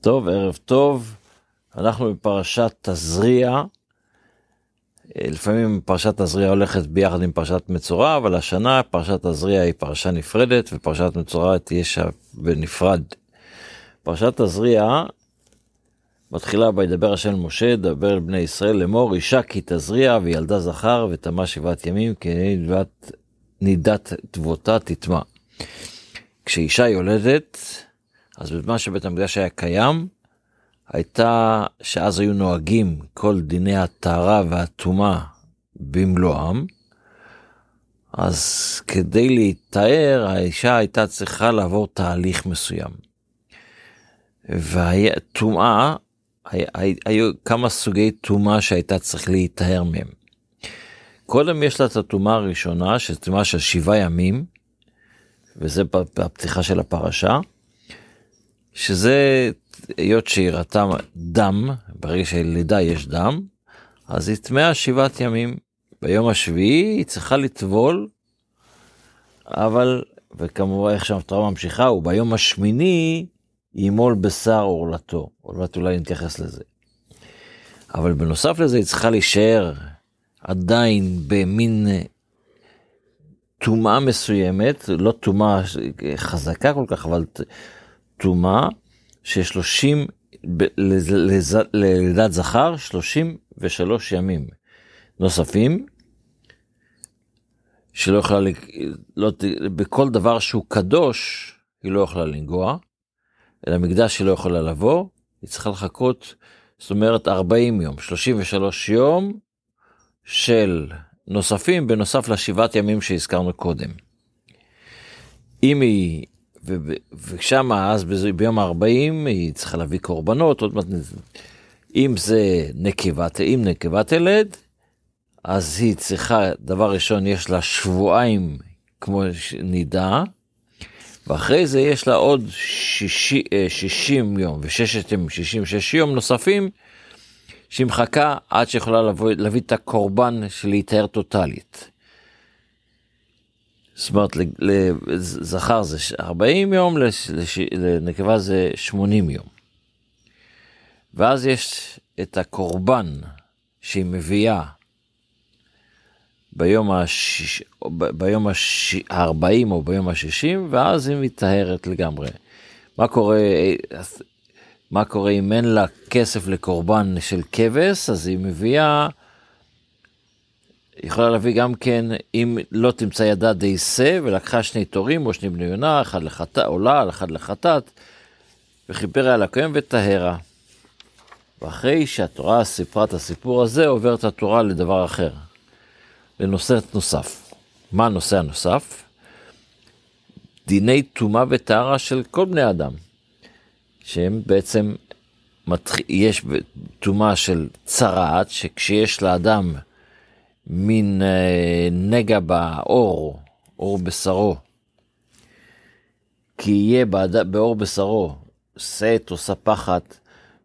טוב, ערב טוב. אנחנו בפרשת תזריע. לפעמים פרשת תזריע הולכת ביחד עם פרשת מצורע, אבל השנה פרשת תזריע היא פרשה נפרדת ופרשת מצורע תהיה שם בנפרד. פרשת תזריע מתחילה בידבר השם משה, דבר אל בני ישראל לאמור, אישה כי תזריע וילדה זכר וטמא שבעת ימים כנידת נידת תבותה תטמע. כשאישה יולדת, אז בזמן שבית המקדש היה קיים, הייתה שאז היו נוהגים כל דיני הטהרה והטומאה במלואם, אז כדי להיטהר, האישה הייתה צריכה לעבור תהליך מסוים. וטומאה, היו כמה סוגי טומאה שהייתה צריך להיטהר מהם. קודם יש לה את הטומאה הראשונה, שזו טומאה של שבעה ימים, וזה בפתיחה של הפרשה, שזה היות שהיא ראתה דם, ברגע שלידה יש דם, אז היא טמאה שבעת ימים. ביום השביעי היא צריכה לטבול, אבל, וכמובן איך שהמטרה ממשיכה, וביום השמיני ימול בשר עורלתו. מעט אולי נתייחס לזה. אבל בנוסף לזה היא צריכה להישאר עדיין במין טומאה מסוימת, לא טומאה חזקה כל כך, אבל טומאה ששלושים, ללידת זכר, שלושים ושלוש ימים נוספים, שלא יכולה, לא, בכל דבר שהוא קדוש, היא לא יכולה לנגוע, אל המקדש היא לא יכולה לבוא, היא צריכה לחכות, זאת אומרת 40 יום, 33 יום של נוספים בנוסף לשבעת ימים שהזכרנו קודם. אם היא ושם אז ביום ה-40 היא צריכה להביא קורבנות, עוד מעט, אם זה נקבת, אם נקבת ילד, אז היא צריכה, דבר ראשון, יש לה שבועיים כמו נידה, ואחרי זה יש לה עוד 60, 60 אה, יום וששת ימים, 66 יום נוספים, שהיא מחכה עד שיכולה להביא את הקורבן של להיטהר טוטאלית. זאת אומרת, לזכר זה 40 יום, לנקבה זה 80 יום. ואז יש את הקורבן שהיא מביאה ביום, הש... ביום הש... ה-40 או ביום ה-60, ואז היא מתאהרת לגמרי. מה קורה, מה קורה אם אין לה כסף לקורבן של כבש, אז היא מביאה יכולה להביא גם כן, אם לא תמצא ידה די שא, ולקחה שני תורים או שני בני יונה, אחד לחטאת, עולה, אחד לחטאת, וכיפרה על הכהן וטהרה. ואחרי שהתורה סיפרה את הסיפור הזה, עוברת התורה לדבר אחר, לנושא נוסף. מה הנושא הנוסף? דיני טומאה וטהרה של כל בני אדם, שהם בעצם, יש טומאה של צרעת, שכשיש לאדם מין אה, נגע בעור, עור בשרו, כי יהיה בעד, בעור בשרו סט או ספחת,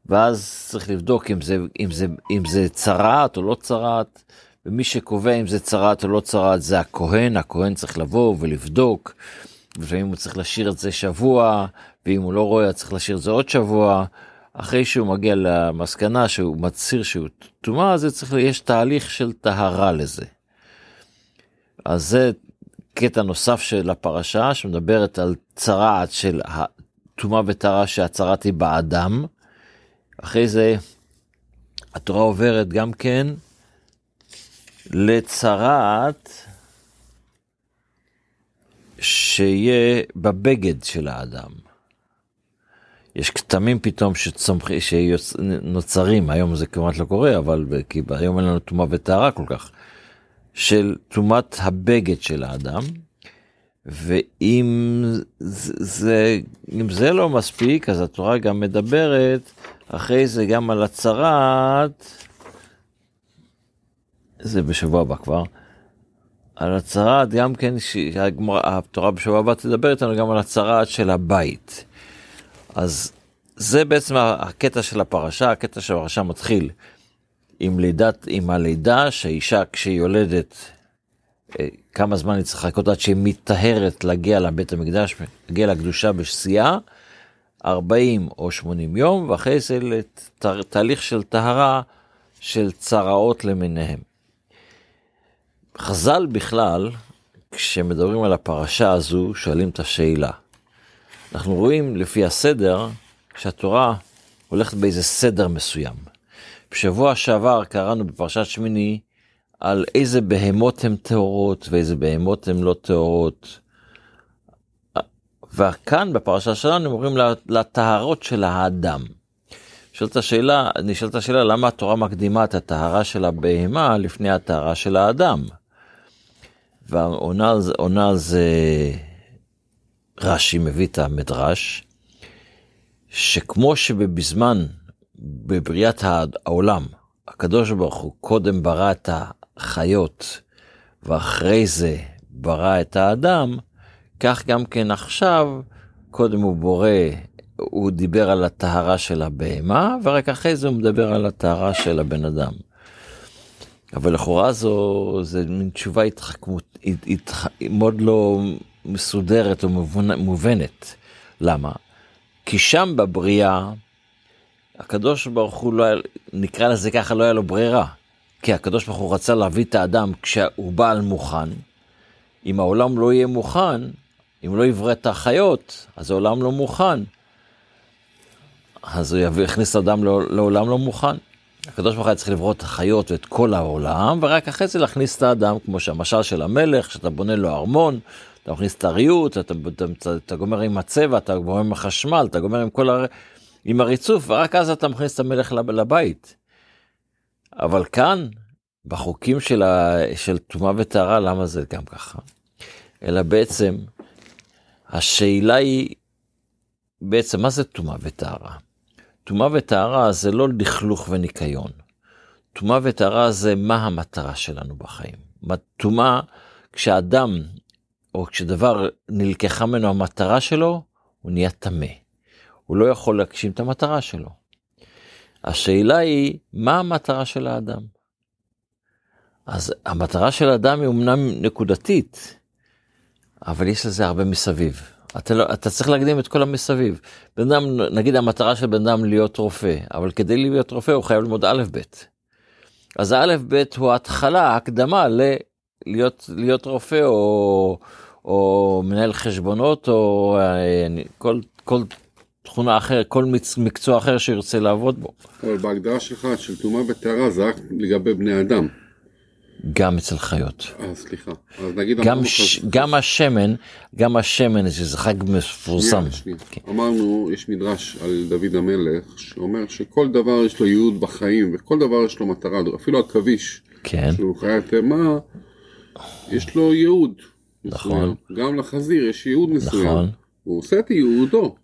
ואז צריך לבדוק אם זה, אם זה, אם זה צרעת או לא צרעת, ומי שקובע אם זה צרעת או לא צרעת זה הכהן, הכהן צריך לבוא ולבדוק, לפעמים הוא צריך להשאיר את זה שבוע, ואם הוא לא רואה צריך להשאיר את זה עוד שבוע, אחרי שהוא מגיע למסקנה שהוא מצהיר שהוא טומאה, אז צריך, יש תהליך של טהרה לזה. אז זה קטע נוסף של הפרשה שמדברת על צרעת של הטומאה וטהרה שהצרעת היא באדם. אחרי זה התורה עוברת גם כן לצרעת שיהיה בבגד של האדם. יש כתמים פתאום שצומחים, שנוצרים, היום זה כמעט לא קורה, אבל כי היום אין לנו טומאה וטהרה כל כך, של טומאת הבגד של האדם, ואם זה, אם זה לא מספיק, אז התורה גם מדברת אחרי זה גם על הצהרת, זה בשבוע הבא כבר, על הצהרת גם כן, שהתורה בשבוע הבא תדבר איתנו גם על הצהרת של הבית. אז זה בעצם הקטע של הפרשה, הקטע של הפרשה מתחיל עם לידת, עם הלידה, שהאישה כשהיא יולדת, אה, כמה זמן היא צריכה לחכות עד שהיא מטהרת להגיע לבית המקדש, להגיע לקדושה בשיאה, 40 או 80 יום, ואחרי זה לתהליך של טהרה של צרעות למיניהם. חז"ל בכלל, כשמדברים על הפרשה הזו, שואלים את השאלה. אנחנו רואים לפי הסדר שהתורה הולכת באיזה סדר מסוים. בשבוע שעבר קראנו בפרשת שמיני על איזה בהמות הן טהורות ואיזה בהמות הן לא טהורות. וכאן בפרשה שלנו אומרים לטהרות של האדם. נשאלת השאלה, נשאלת השאלה למה התורה מקדימה את הטהרה של הבהמה לפני הטהרה של האדם. ועונה על זה רש"י מביא את המדרש, שכמו שבזמן, בבריאת העולם, הקדוש ברוך הוא קודם ברא את החיות, ואחרי זה ברא את האדם, כך גם כן עכשיו, קודם הוא בורא, הוא דיבר על הטהרה של הבהמה, ורק אחרי זה הוא מדבר על הטהרה של הבן אדם. אבל לכאורה זו, זה מין תשובה התחכמות, התח... מאוד לא מסודרת או מובנת. למה? כי שם בבריאה, הקדוש ברוך הוא לא היה, נקרא לזה ככה, לא היה לו ברירה. כי הקדוש ברוך הוא רצה להביא את האדם כשהוא בעל מוכן. אם העולם לא יהיה מוכן, אם לא יברא את החיות, אז העולם לא מוכן. אז הוא יכניס את האדם לעולם לא מוכן. הקדוש ברוך הוא צריך לברוא את החיות ואת כל העולם, ורק אחרי זה להכניס את האדם, כמו שהמשל של המלך, שאתה בונה לו ארמון, אתה מכניס את הריהוט, אתה, אתה, אתה, אתה גומר עם הצבע, אתה גומר עם החשמל, אתה גומר עם כל הר... עם הריצוף, ורק אז אתה מכניס את המלך לבית. אבל כאן, בחוקים של, ה... של טומאה וטהרה, למה זה גם ככה? אלא בעצם, השאלה היא, בעצם, מה זה טומאה וטהרה? טומאה וטהרה זה לא לכלוך וניקיון. טומאה וטהרה זה מה המטרה שלנו בחיים. טומאה, כשאדם או כשדבר נלקחה ממנו המטרה שלו, הוא נהיה טמא. הוא לא יכול להגשים את המטרה שלו. השאלה היא, מה המטרה של האדם? אז המטרה של האדם היא אמנם נקודתית, אבל יש לזה הרבה מסביב. אתה, לא, אתה צריך להקדים את כל המסביב. בן אדם, נגיד המטרה של בן אדם להיות רופא, אבל כדי להיות רופא הוא חייב ללמוד א' ב'. אז הא' ב' הוא ההתחלה, הקדמה ל... להיות, להיות רופא או, או מנהל חשבונות או אה, כל, כל תכונה אחרת, כל מקצוע אחר שירצה לעבוד בו. אבל בהגדרה שלך של טומאה וטהרה זה רק לגבי בני אדם. גם אצל חיות. אה, סליחה. אז נגיד גם, ש... חס... גם השמן, גם השמן, שזה חג מפורסם. שנייה, שנייה. כן. אמרנו, יש מדרש על דוד המלך, שאומר שכל דבר יש לו ייעוד בחיים, וכל דבר יש לו מטרה, אפילו עכביש, כן. שהוא חיית תימה, יש לו ייעוד. נכון. גם לחזיר יש ייעוד מסוים. נכון. הוא עושה את ייעודו.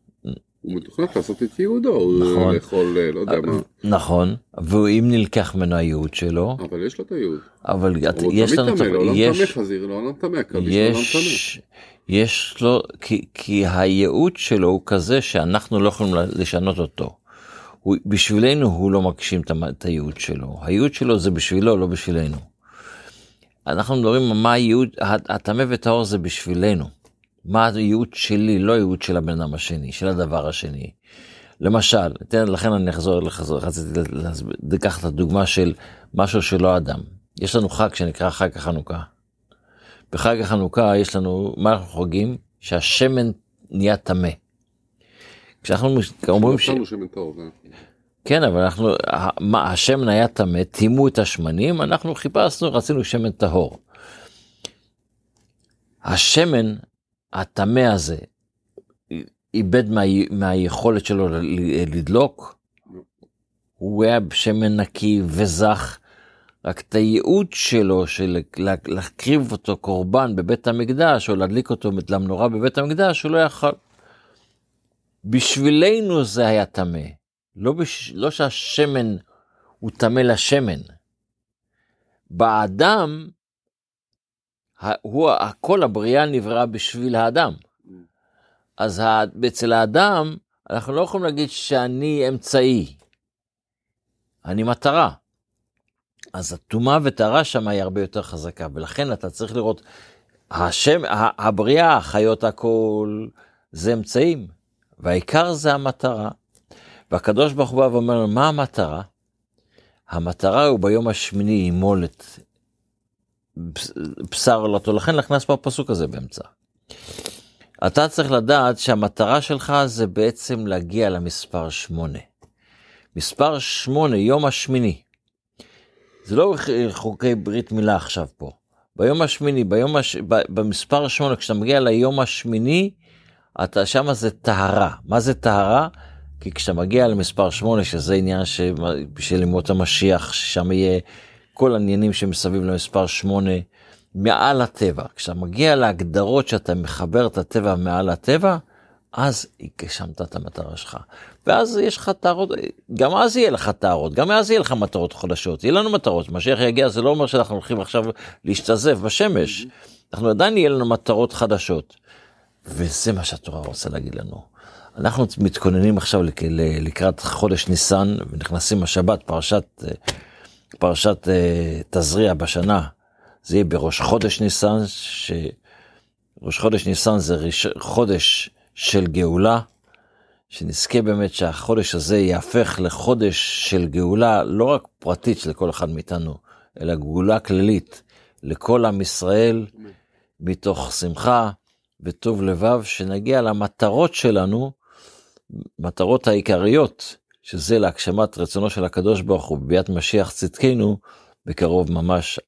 הוא מתוכנן לעשות את ייעודו, נכון. הוא אה, לא יודע מה. נכון, ואם נלקח ממנו הייעוד שלו. אבל יש לו את הייעוד. אבל יש לנו... הוא תמיד טמא, לעולם טמא חזיר, לעולם טמא, עכביש לעולם טמא. יש לו, כי, כי הייעוד שלו הוא כזה שאנחנו לא יכולים לשנות אותו. הוא, בשבילנו הוא לא מגשים את הייעוד שלו, הייעוד שלו זה בשבילו, לא בשבילנו. אנחנו מדברים על מה הייעוד, הטמא וטהור זה בשבילנו. מה הייעוד שלי, לא הייעוד של הבן אדם השני, של הדבר השני. למשל, תן, לכן אני אחזור, לחזור, רציתי לקחת את הדוגמה של משהו שלא אדם. יש לנו חג שנקרא חג החנוכה. בחג החנוכה יש לנו, מה אנחנו חוגגים? שהשמן נהיה טמא. כשאנחנו אומרים ש... שמן טהור. כן, אבל אנחנו, מה, השמן היה טמא, טימאו את השמנים, אנחנו חיפשנו, רצינו שמן טהור. השמן הטמא הזה איבד מה, מהיכולת שלו לדלוק, הוא היה שמן נקי וזך, רק את הייעוד שלו של להקריב אותו קורבן בבית המקדש, או להדליק אותו למנורה בבית המקדש, הוא לא יכול. בשבילנו זה היה טמא. לא, בש... לא שהשמן הוא טמא לשמן. באדם, הוא, כל הבריאה נבראה בשביל האדם. אז אצל האדם, אנחנו לא יכולים להגיד שאני אמצעי, אני מטרה. אז הטומאה וטהרה שם היא הרבה יותר חזקה, ולכן אתה צריך לראות, השם, הבריאה, החיות הכל, זה אמצעים. והעיקר זה המטרה. והקדוש ברוך הוא בא ואומר מה המטרה? המטרה הוא ביום השמיני ימול את בשר עולתו, לכן נכנס פה הפסוק הזה באמצע. אתה צריך לדעת שהמטרה שלך זה בעצם להגיע למספר שמונה. מספר שמונה, יום השמיני. זה לא חוקי ברית מילה עכשיו פה. ביום השמיני, ביום הש... במספר שמונה, כשאתה מגיע ליום השמיני, אתה שם זה טהרה. מה זה טהרה? כי כשאתה מגיע למספר שמונה, שזה עניין ש... של ימות המשיח, ששם יהיה כל העניינים שמסביב למספר שמונה, מעל הטבע. כשאתה מגיע להגדרות שאתה מחבר את הטבע מעל הטבע, אז הגשמת את המטרה שלך. ואז יש לך טהרות, גם אז יהיה לך טהרות, גם אז יהיה לך מטרות חדשות, יהיה לנו מטרות. משיח יגיע זה לא אומר שאנחנו הולכים עכשיו להשתזף בשמש, אנחנו עדיין יהיה לנו מטרות חדשות. וזה מה שהתורה רוצה להגיד לנו. אנחנו מתכוננים עכשיו לקראת חודש ניסן ונכנסים השבת פרשת פרשת תזריע בשנה. זה יהיה בראש חודש ניסן שראש חודש ניסן זה ראש, חודש של גאולה שנזכה באמת שהחודש הזה יהפך לחודש של גאולה לא רק פרטית של כל אחד מאיתנו אלא גאולה כללית לכל עם ישראל מתוך שמחה וטוב לבב שנגיע למטרות שלנו מטרות העיקריות, שזה להגשמת רצונו של הקדוש ברוך הוא בביאת משיח צדקנו, בקרוב ממש